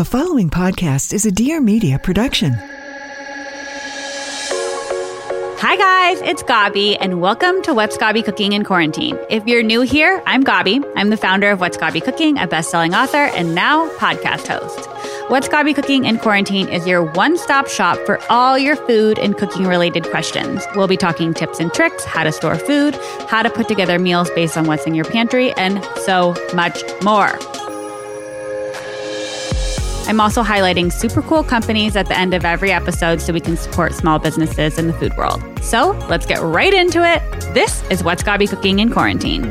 The following podcast is a Dear Media production. Hi, guys, it's Gaby, and welcome to What's Gaby Cooking in Quarantine. If you're new here, I'm Gaby. I'm the founder of What's Gaby Cooking, a best selling author, and now podcast host. What's Gaby Cooking in Quarantine is your one stop shop for all your food and cooking related questions. We'll be talking tips and tricks, how to store food, how to put together meals based on what's in your pantry, and so much more. I'm also highlighting super cool companies at the end of every episode so we can support small businesses in the food world. So let's get right into it. This is What's Gaby Cooking in Quarantine.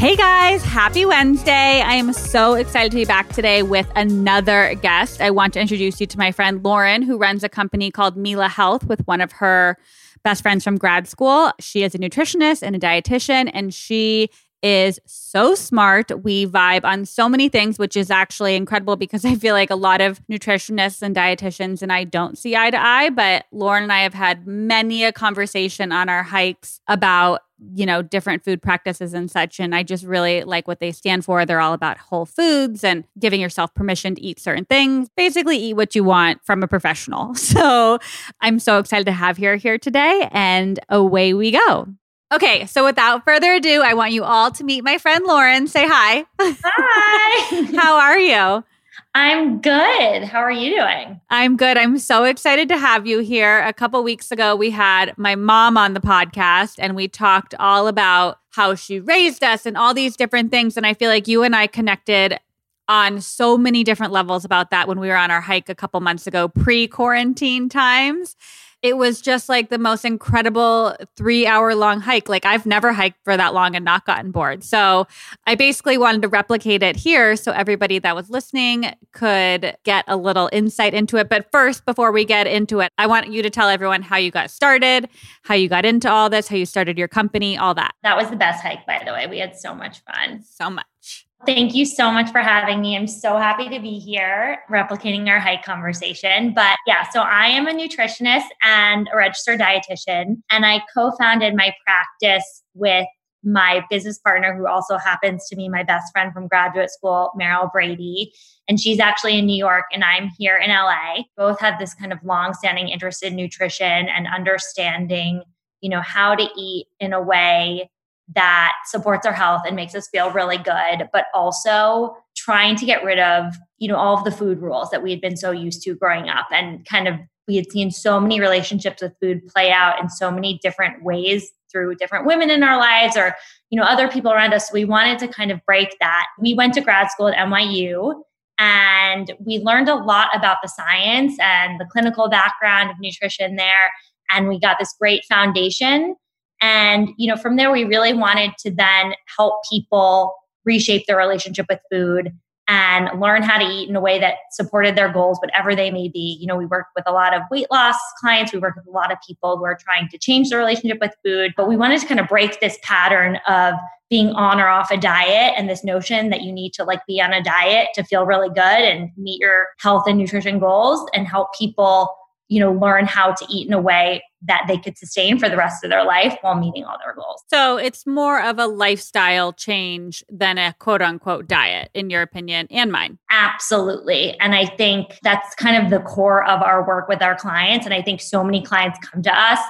Hey guys, happy Wednesday. I am so excited to be back today with another guest. I want to introduce you to my friend Lauren, who runs a company called Mela Health with one of her best friends from grad school. She is a nutritionist and a dietitian, and she is so smart. We vibe on so many things, which is actually incredible because I feel like a lot of nutritionists and dietitians and I don't see eye to eye. But Lauren and I have had many a conversation on our hikes about you know, different food practices and such. And I just really like what they stand for. They're all about whole foods and giving yourself permission to eat certain things. Basically, eat what you want from a professional. So I'm so excited to have her here today. And away we go. Okay, so without further ado, I want you all to meet my friend Lauren. Say hi. Hi. How are you? I'm good. How are you doing? I'm good. I'm so excited to have you here. A couple weeks ago, we had my mom on the podcast and we talked all about how she raised us and all these different things. And I feel like you and I connected on so many different levels about that when we were on our hike a couple months ago, pre quarantine times it was just like the most incredible three hour long hike. Like I've never hiked for that long and not gotten bored. So I basically wanted to replicate it here so everybody that was listening could get a little insight into it. But first, before we get into it, I want you to tell everyone how you got started, how you got into all this, how you started your company, all that. That was the best hike, by the way. We had so much fun. So much. Thank you so much for having me. I'm so happy to be here replicating our hike conversation. But yeah, so I am a nutritionist and a registered dietitian, and I co founded my practice with my business partner, who also happens to be my best friend from graduate school, Meryl Brady. And she's actually in New York, and I'm here in LA. Both have this kind of long-standing interest in nutrition and understanding, you know, how to eat in a way that supports our health and makes us feel really good, but also trying to get rid of, you know, all of the food rules that we had been so used to growing up and kind of we had seen so many relationships with food play out in so many different ways through different women in our lives or you know other people around us. We wanted to kind of break that. We went to grad school at NYU and we learned a lot about the science and the clinical background of nutrition there. And we got this great foundation and, you know, from there, we really wanted to then help people reshape their relationship with food and learn how to eat in a way that supported their goals, whatever they may be. You know, we work with a lot of weight loss clients, we work with a lot of people who are trying to change their relationship with food, but we wanted to kind of break this pattern of being on or off a diet and this notion that you need to like be on a diet to feel really good and meet your health and nutrition goals and help people you know, learn how to eat in a way that they could sustain for the rest of their life while meeting all their goals. So it's more of a lifestyle change than a quote unquote diet, in your opinion and mine. Absolutely. And I think that's kind of the core of our work with our clients. And I think so many clients come to us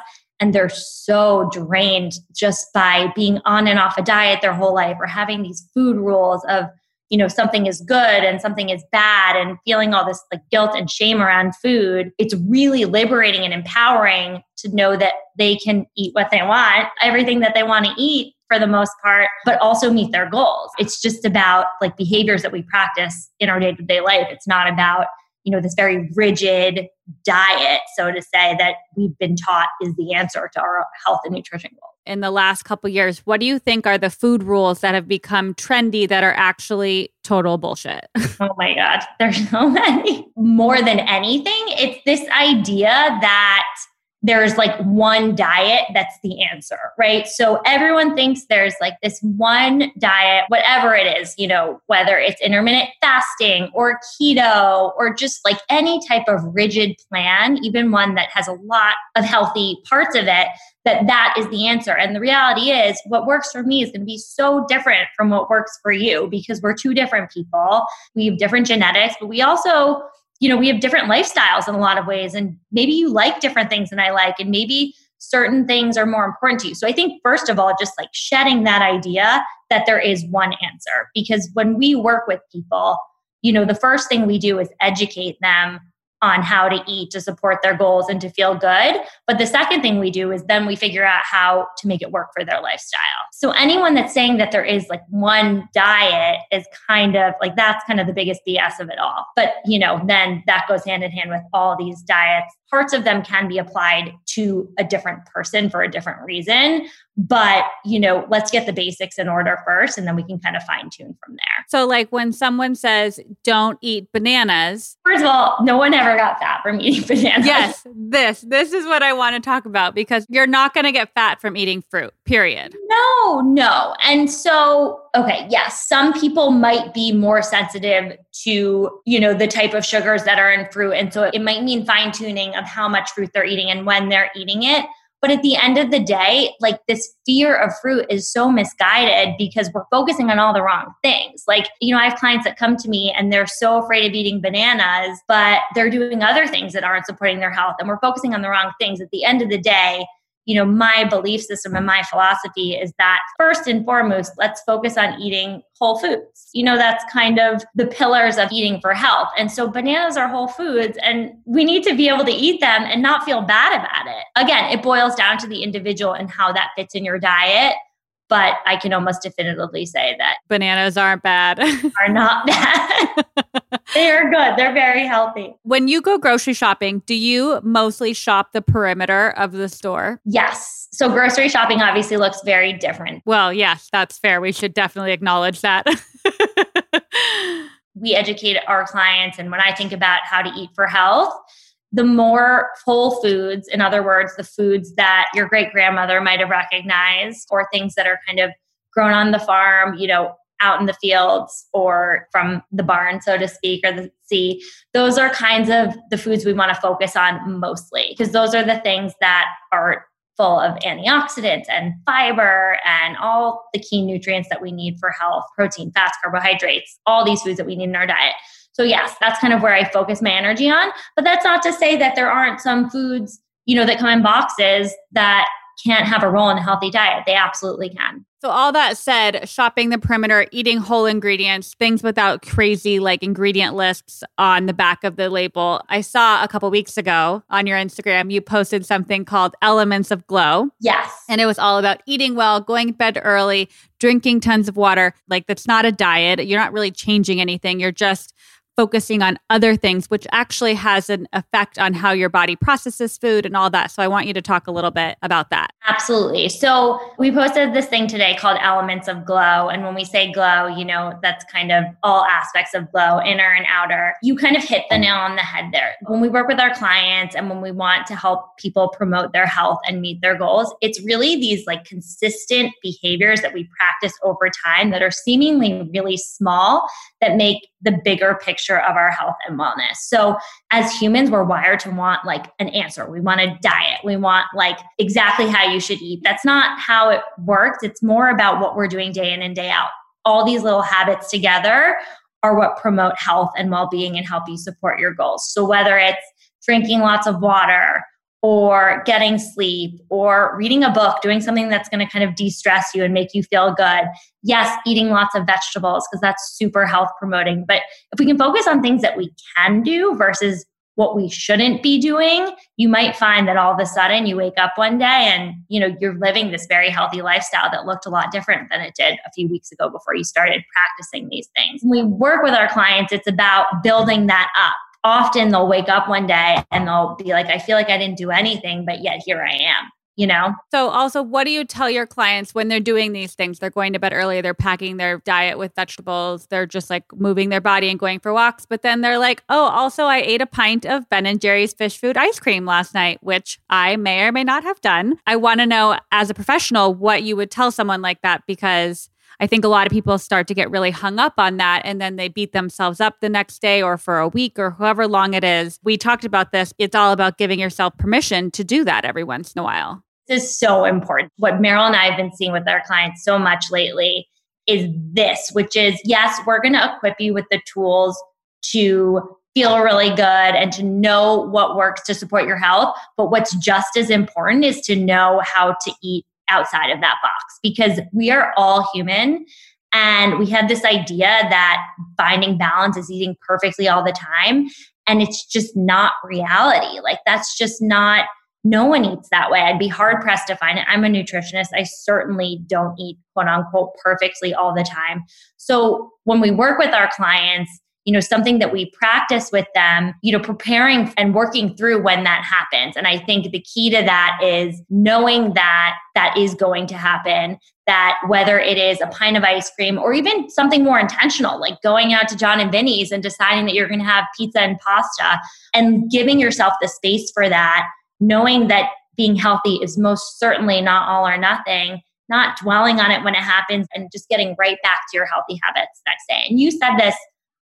and they're so drained just by being on and off a diet their whole life or having these food rules of you know something is good and something is bad and feeling all this like guilt and shame around food it's really liberating and empowering to know that they can eat what they want everything that they want to eat for the most part but also meet their goals. It's just about like behaviors that we practice in our day-to-day life. It's not about you know this very rigid diet so to say that we've been taught is the answer to our health and nutrition goals in the last couple years. What do you think are the food rules that have become trendy that are actually total bullshit? Oh my god. There's so many. More than anything it's this idea that there's like one diet that's the answer, right? So everyone thinks there's like this one diet, whatever it is, you know, whether it's intermittent fasting or keto or just like any type of rigid plan, even one that has a lot of healthy parts of it, that that is the answer. And the reality is, what works for me is going to be so different from what works for you because we're two different people. We have different genetics, but we also, you know, we have different lifestyles in a lot of ways. And maybe you like different things than I like, and maybe certain things are more important to you. So I think, first of all, just like shedding that idea that there is one answer. Because when we work with people, you know, the first thing we do is educate them on how to eat to support their goals and to feel good. But the second thing we do is then we figure out how to make it work for their lifestyle. So anyone that's saying that there is like one diet is kind of like that's kind of the biggest BS of it all. But, you know, then that goes hand in hand with all these diets parts of them can be applied to a different person for a different reason but you know let's get the basics in order first and then we can kind of fine tune from there. So like when someone says don't eat bananas first of all no one ever got fat from eating bananas. Yes this this is what i want to talk about because you're not going to get fat from eating fruit period. No no. And so okay yes some people might be more sensitive to you know the type of sugars that are in fruit and so it might mean fine tuning of how much fruit they're eating and when they're eating it but at the end of the day like this fear of fruit is so misguided because we're focusing on all the wrong things. Like you know i have clients that come to me and they're so afraid of eating bananas but they're doing other things that aren't supporting their health and we're focusing on the wrong things. At the end of the day you know, my belief system and my philosophy is that first and foremost, let's focus on eating whole foods. You know, that's kind of the pillars of eating for health. And so bananas are whole foods and we need to be able to eat them and not feel bad about it. Again, it boils down to the individual and how that fits in your diet but I can almost definitively say that bananas aren't bad. are not bad. they are good. They're very healthy. When you go grocery shopping, do you mostly shop the perimeter of the store? Yes. So grocery shopping obviously looks very different. Well, yes, that's fair. We should definitely acknowledge that. we educate our clients and when I think about how to eat for health, the more whole foods, in other words, the foods that your great grandmother might have recognized, or things that are kind of grown on the farm, you know, out in the fields or from the barn, so to speak, or the sea, those are kinds of the foods we want to focus on mostly because those are the things that are full of antioxidants and fiber and all the key nutrients that we need for health protein, fats, carbohydrates, all these foods that we need in our diet. So yes, that's kind of where I focus my energy on. But that's not to say that there aren't some foods, you know, that come in boxes that can't have a role in a healthy diet. They absolutely can. So, all that said, shopping the perimeter, eating whole ingredients, things without crazy like ingredient lists on the back of the label. I saw a couple weeks ago on your Instagram, you posted something called Elements of Glow. Yes. And it was all about eating well, going to bed early, drinking tons of water. Like, that's not a diet. You're not really changing anything. You're just focusing on other things, which actually has an effect on how your body processes food and all that. So I want you to talk a little bit about that. Absolutely. So we posted this thing today called Elements of Glow. And when we say glow, you know, that's kind of all aspects of glow, inner and outer. You kind of hit the nail on the head there. When we work with our clients and when we want to help people promote their health and meet their goals, it's really these like consistent behaviors that we practice over time that are seemingly really small that make the bigger picture of our health and wellness. So, as humans, we're wired to want like an answer. We want a diet. We want like exactly how you should eat. That's not how it works. It's more about what we're doing day in and day out. All these little habits together are what promote health and well being and help you support your goals. So, whether it's drinking lots of water, or getting sleep or reading a book, doing something that's going to kind of de stress you and make you feel good. Yes, eating lots of vegetables because that's super health promoting. But if we can focus on things that we can do versus what we shouldn't be doing, you might find that all of a sudden you wake up one day and you know you're living this very healthy lifestyle that looked a lot different than it did a few weeks ago before you started practicing these things. When we work with our clients, it's about building that up often they'll wake up one day and they'll be like, I feel like I didn't do anything, but yet here I am. You know? So, also, what do you tell your clients when they're doing these things? They're going to bed early, they're packing their diet with vegetables, they're just like moving their body and going for walks. But then they're like, oh, also, I ate a pint of Ben and Jerry's fish food ice cream last night, which I may or may not have done. I want to know, as a professional, what you would tell someone like that because I think a lot of people start to get really hung up on that and then they beat themselves up the next day or for a week or however long it is. We talked about this. It's all about giving yourself permission to do that every once in a while This is so important. What Meryl and I have been seeing with our clients so much lately is this, which is yes, we're going to equip you with the tools to feel really good and to know what works to support your health. But what's just as important is to know how to eat outside of that box because we are all human. And we have this idea that finding balance is eating perfectly all the time. And it's just not reality. Like, that's just not, no one eats that way. I'd be hard pressed to find it. I'm a nutritionist. I certainly don't eat quote unquote perfectly all the time. So, when we work with our clients, you know something that we practice with them you know preparing and working through when that happens. And i think the key to that is knowing that that is going to happen that whether it is a pint of ice cream or even something more intentional like going out to jon and vinny's and deciding that you're going to have pizza and pasta and giving yourself the space for that knowing that being healthy is most certainly not all or nothing not dwelling on it when it happens and just getting right back to your healthy habits next day. And you said this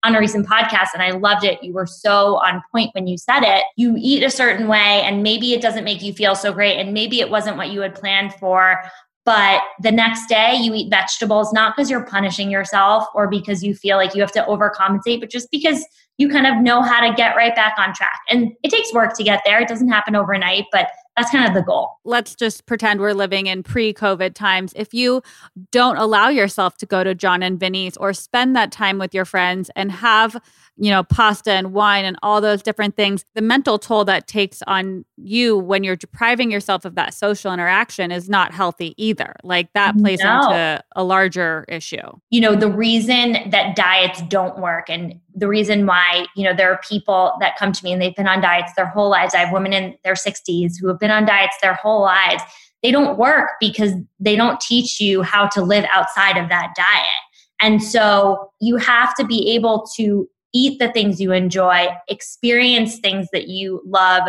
on a recent podcast and I loved it. You were so on point when you said it. You eat a certain way and maybe it doesn't make you feel so great and maybe it wasn't what you had planned for. But the next day you eat vegetables, not because you're punishing yourself or because you feel like you have to overcompensate, but just because you kind of know how to get right back on track. And it takes work to get there. It doesn't happen overnight, but that's kind of the goal. Let's just pretend we're living in pre COVID times. If you don't allow yourself to go to Jon and Vinny's or spend that time with your friends and have you know, pasta and wine and all those different things, the mental toll that takes on you when you're depriving yourself of that social interaction is not healthy either. Like that plays no. into a larger issue. You know, the reason that diets don't work and the reason why, you know, there are people that come to me and they've been on diets their whole lives. I have women in their 60s who have been on diets their whole lives. They don't work because they don't teach you how to live outside of that diet. And so you have to be able to eat the things you enjoy, experience things that you love.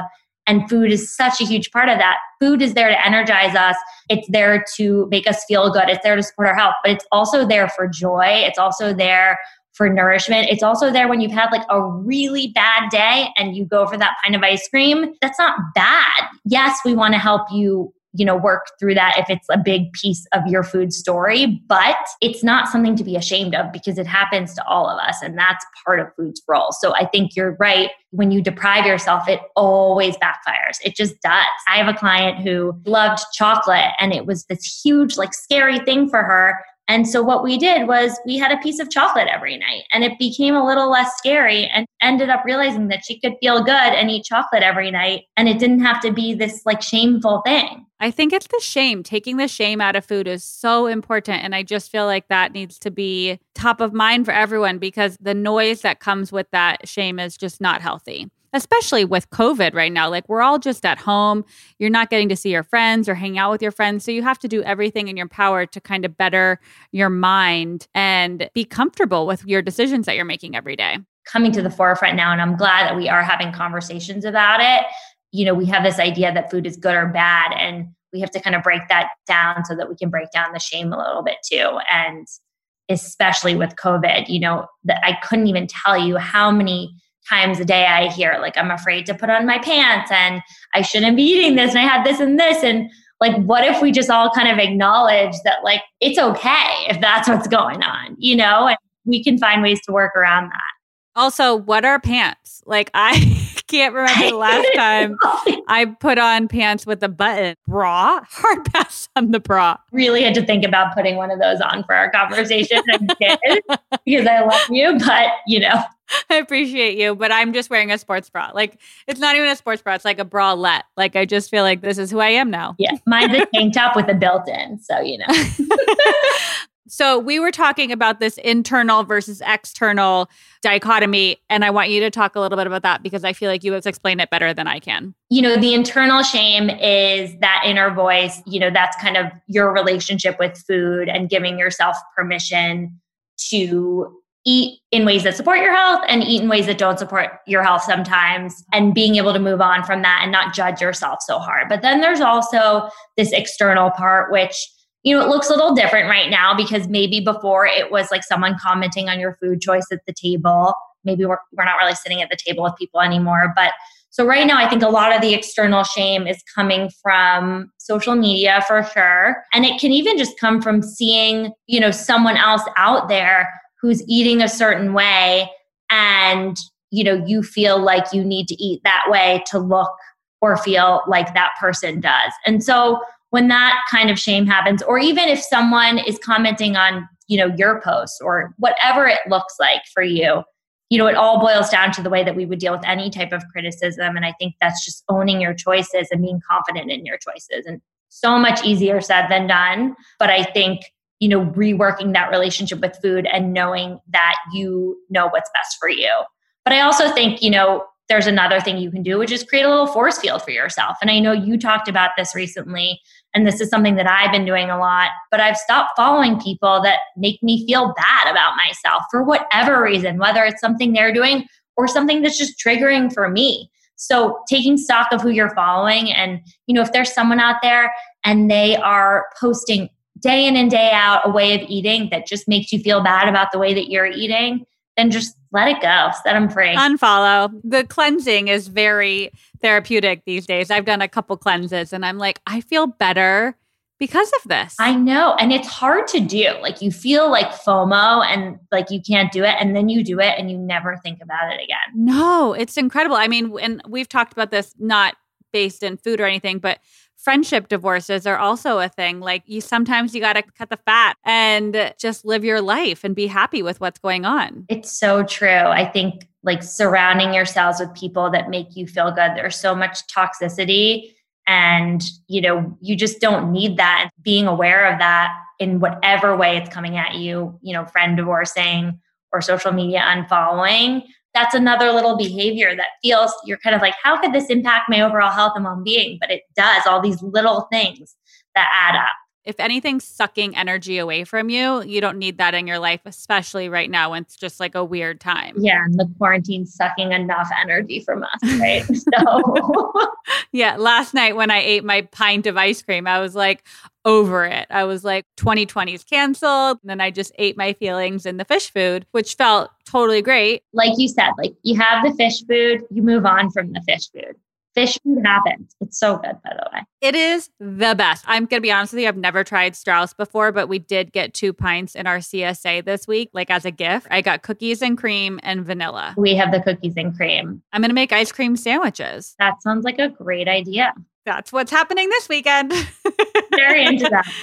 And food is such a huge part of that. Food is there to energize us. It's there to make us feel good. It's there to support our health, but it's also there for joy. It's also there for nourishment. It's also there when you've had like a really bad day and you go for that pint of ice cream. That's not bad. Yes, we want to help you you know work through that if it's a big piece of your food story but it's not something to be ashamed of because it happens to all of us and that's part of food's role so i think you're right when you deprive yourself it always backfires it just does i have a client who loved chocolate and it was this huge like scary thing for her and so what we did was we had a piece of chocolate every night and it became a little less scary and ended up realizing that she could feel good and eat chocolate every night and it didn't have to be this like shameful thing. I think it's the shame. Taking the shame out of food is so important. And I just feel like that needs to be top of mind for everyone because the noise that comes with that shame is just not healthy especially with COVID right now. Like we're all just at home. You're not getting to see your friends or hang out with your friends. So you have to do everything in your power to kind of better your mind and be comfortable with your decisions that you're making every day. Coming to the forefront now, and I'm glad that we are having conversations about it. You know, we have this idea that food is good or bad, and we have to kind of break that down so that we can break down the shame a little bit too. And especially with COVID, you know, that I couldn't even tell you how many times a day I hear like I'm afraid to put on my pants and I shouldn't be eating this and I had this and this and like what if we just all kind of acknowledge that like it's okay if that's what's going on, you know, and we can find ways to work around that. Also, what are pants? Like I can't remember the last time I put on pants with a button. Bra? Hard pass on the bra. Really had to think about putting one of those on for our conversation and did because I love you, but you know. I appreciate you, but I'm just wearing a sports bra. Like it's not even a sports bra; it's like a bralette. Like I just feel like this is who I am now. Yeah, mine's a tank top with a built-in, so you know. So we were talking about this internal versus external dichotomy, and I want you to talk a little bit about that because I feel like you have explained it better than I can. You know, the internal shame is that inner voice. You know, that's kind of your relationship with food and giving yourself permission to eat in ways that support your health and eat in ways that don't support your health sometimes and being able to move on from that and not judge yourself so hard. But then there's also this external part which you know, it looks a little different right now because maybe before it was like someone commenting on your food choice at the table. Maybe we're, we're not really sitting at the table with people anymore, but So right now I think a lot of the external shame is coming from social media for sure. And it can even just come from seeing, you know, someone else out there who's eating a certain way and you know you feel like you need to eat that way to look or feel like that person does. And so when that kind of shame happens or even if someone is commenting on, you know, your post or whatever it looks like for you, you know, it all boils down to the way that we would deal with any type of criticism. And I think that's just owning your choices and being confident in your choices. And so much easier said than done. But I think, you know, reworking that relationship with food and knowing that you know what's best for you. But I also think, you know, there's another thing you can do, which is create a little force field for yourself. And I know you talked about this recently, and this is something that I've been doing a lot, but I've stopped following people that make me feel bad about myself for whatever reason, whether it's something they're doing or something that's just triggering for me. So taking stock of who you're following and you know if there's someone out there and they are posting day in and day out a way of eating that just makes you feel bad about the way that you're eating, then just let it go, set them free. Unfollow. The cleansing is very therapeutic these days. I've done a couple cleanses and I'm like, I feel better because of this. I know. And it's hard to do. Like you feel like FOMO and like you can't do it. And then you do it and you never think about it again. No, it's incredible. I mean, and we've talked about this not based in food or anything, but friendship divorces are also a thing. Like you sometimes you got to cut the fat and just live your life and be happy with what's going on. It's so true. I think like surrounding yourselves with people that make you feel good. There's so much toxicity and you know, you just don't need that. Being aware of that in whatever way it's coming at you, you know, friend divorcing or social media unfollowing that's another little behavior that feels you're kind of like, how could this impact my overall health and well being? But it does all these little things that add up. If anything's sucking energy away from you, you don't need that in your life, especially right now when it's just like a weird time. Yeah, and the quarantine's sucking enough energy from us, right? so, yeah, last night when I ate my pint of ice cream, I was like, over it. I was like, 2020 is canceled. And then I just ate my feelings in the fish food, which felt totally great. Like you said, like you have the fish food, you move on from the fish food. Fish food happens. It's so good, by the way. It is the best. I'm going to be honest with you. I've never tried Straus before, but we did get two pints in our CSA this week, like as a gift. I got cookies and cream and vanilla. We have the cookies and cream. I'm going to make ice cream sandwiches. That sounds like a great idea. That's what's happening this weekend. Very into that.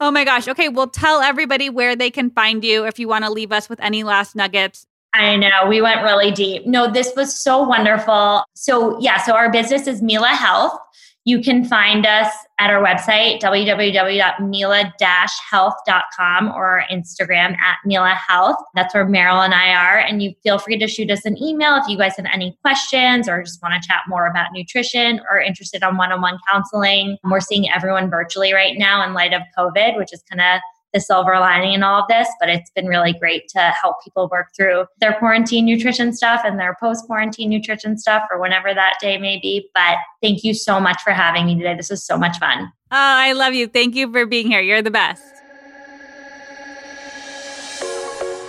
Oh my gosh. Okay. Well, tell everybody where they can find you if you want to leave us with any last nuggets. I know we went really deep. No, this was so wonderful. So, yeah, so our business is Mela Health. You can find us at our website, www.mela-health.com or Instagram at Mela Health. That's where Meryl and I are. And you feel free to shoot us an email if you guys have any questions or just want to chat more about nutrition or interested on one-on-one counseling. We're seeing everyone virtually right now in light of COVID, which is kind of the silver lining in all of this, but it's been really great to help people work through their quarantine nutrition stuff and their post quarantine nutrition stuff or whenever that day may be. But thank you so much for having me today. This was so much fun. Oh, I love you. Thank you for being here. You're the best.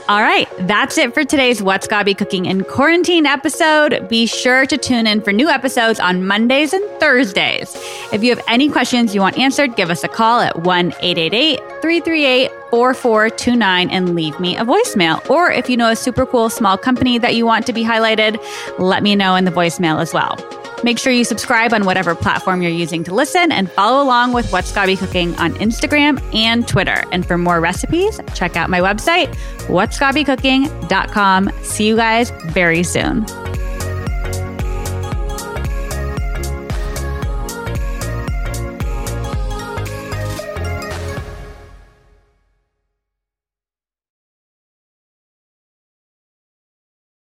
All right, that's it for today's What's Be Cooking in Quarantine episode. Be sure to tune in for new episodes on Mondays and Thursdays. If you have any questions you want answered, give us a call at 1 888 338 4429 and leave me a voicemail. Or if you know a super cool small company that you want to be highlighted, let me know in the voicemail as well. Make sure you subscribe on whatever platform you're using to listen and follow along with What's Cooking on Instagram and Twitter. And for more recipes, check out my website, whatsgabycooking.com. See you guys very soon.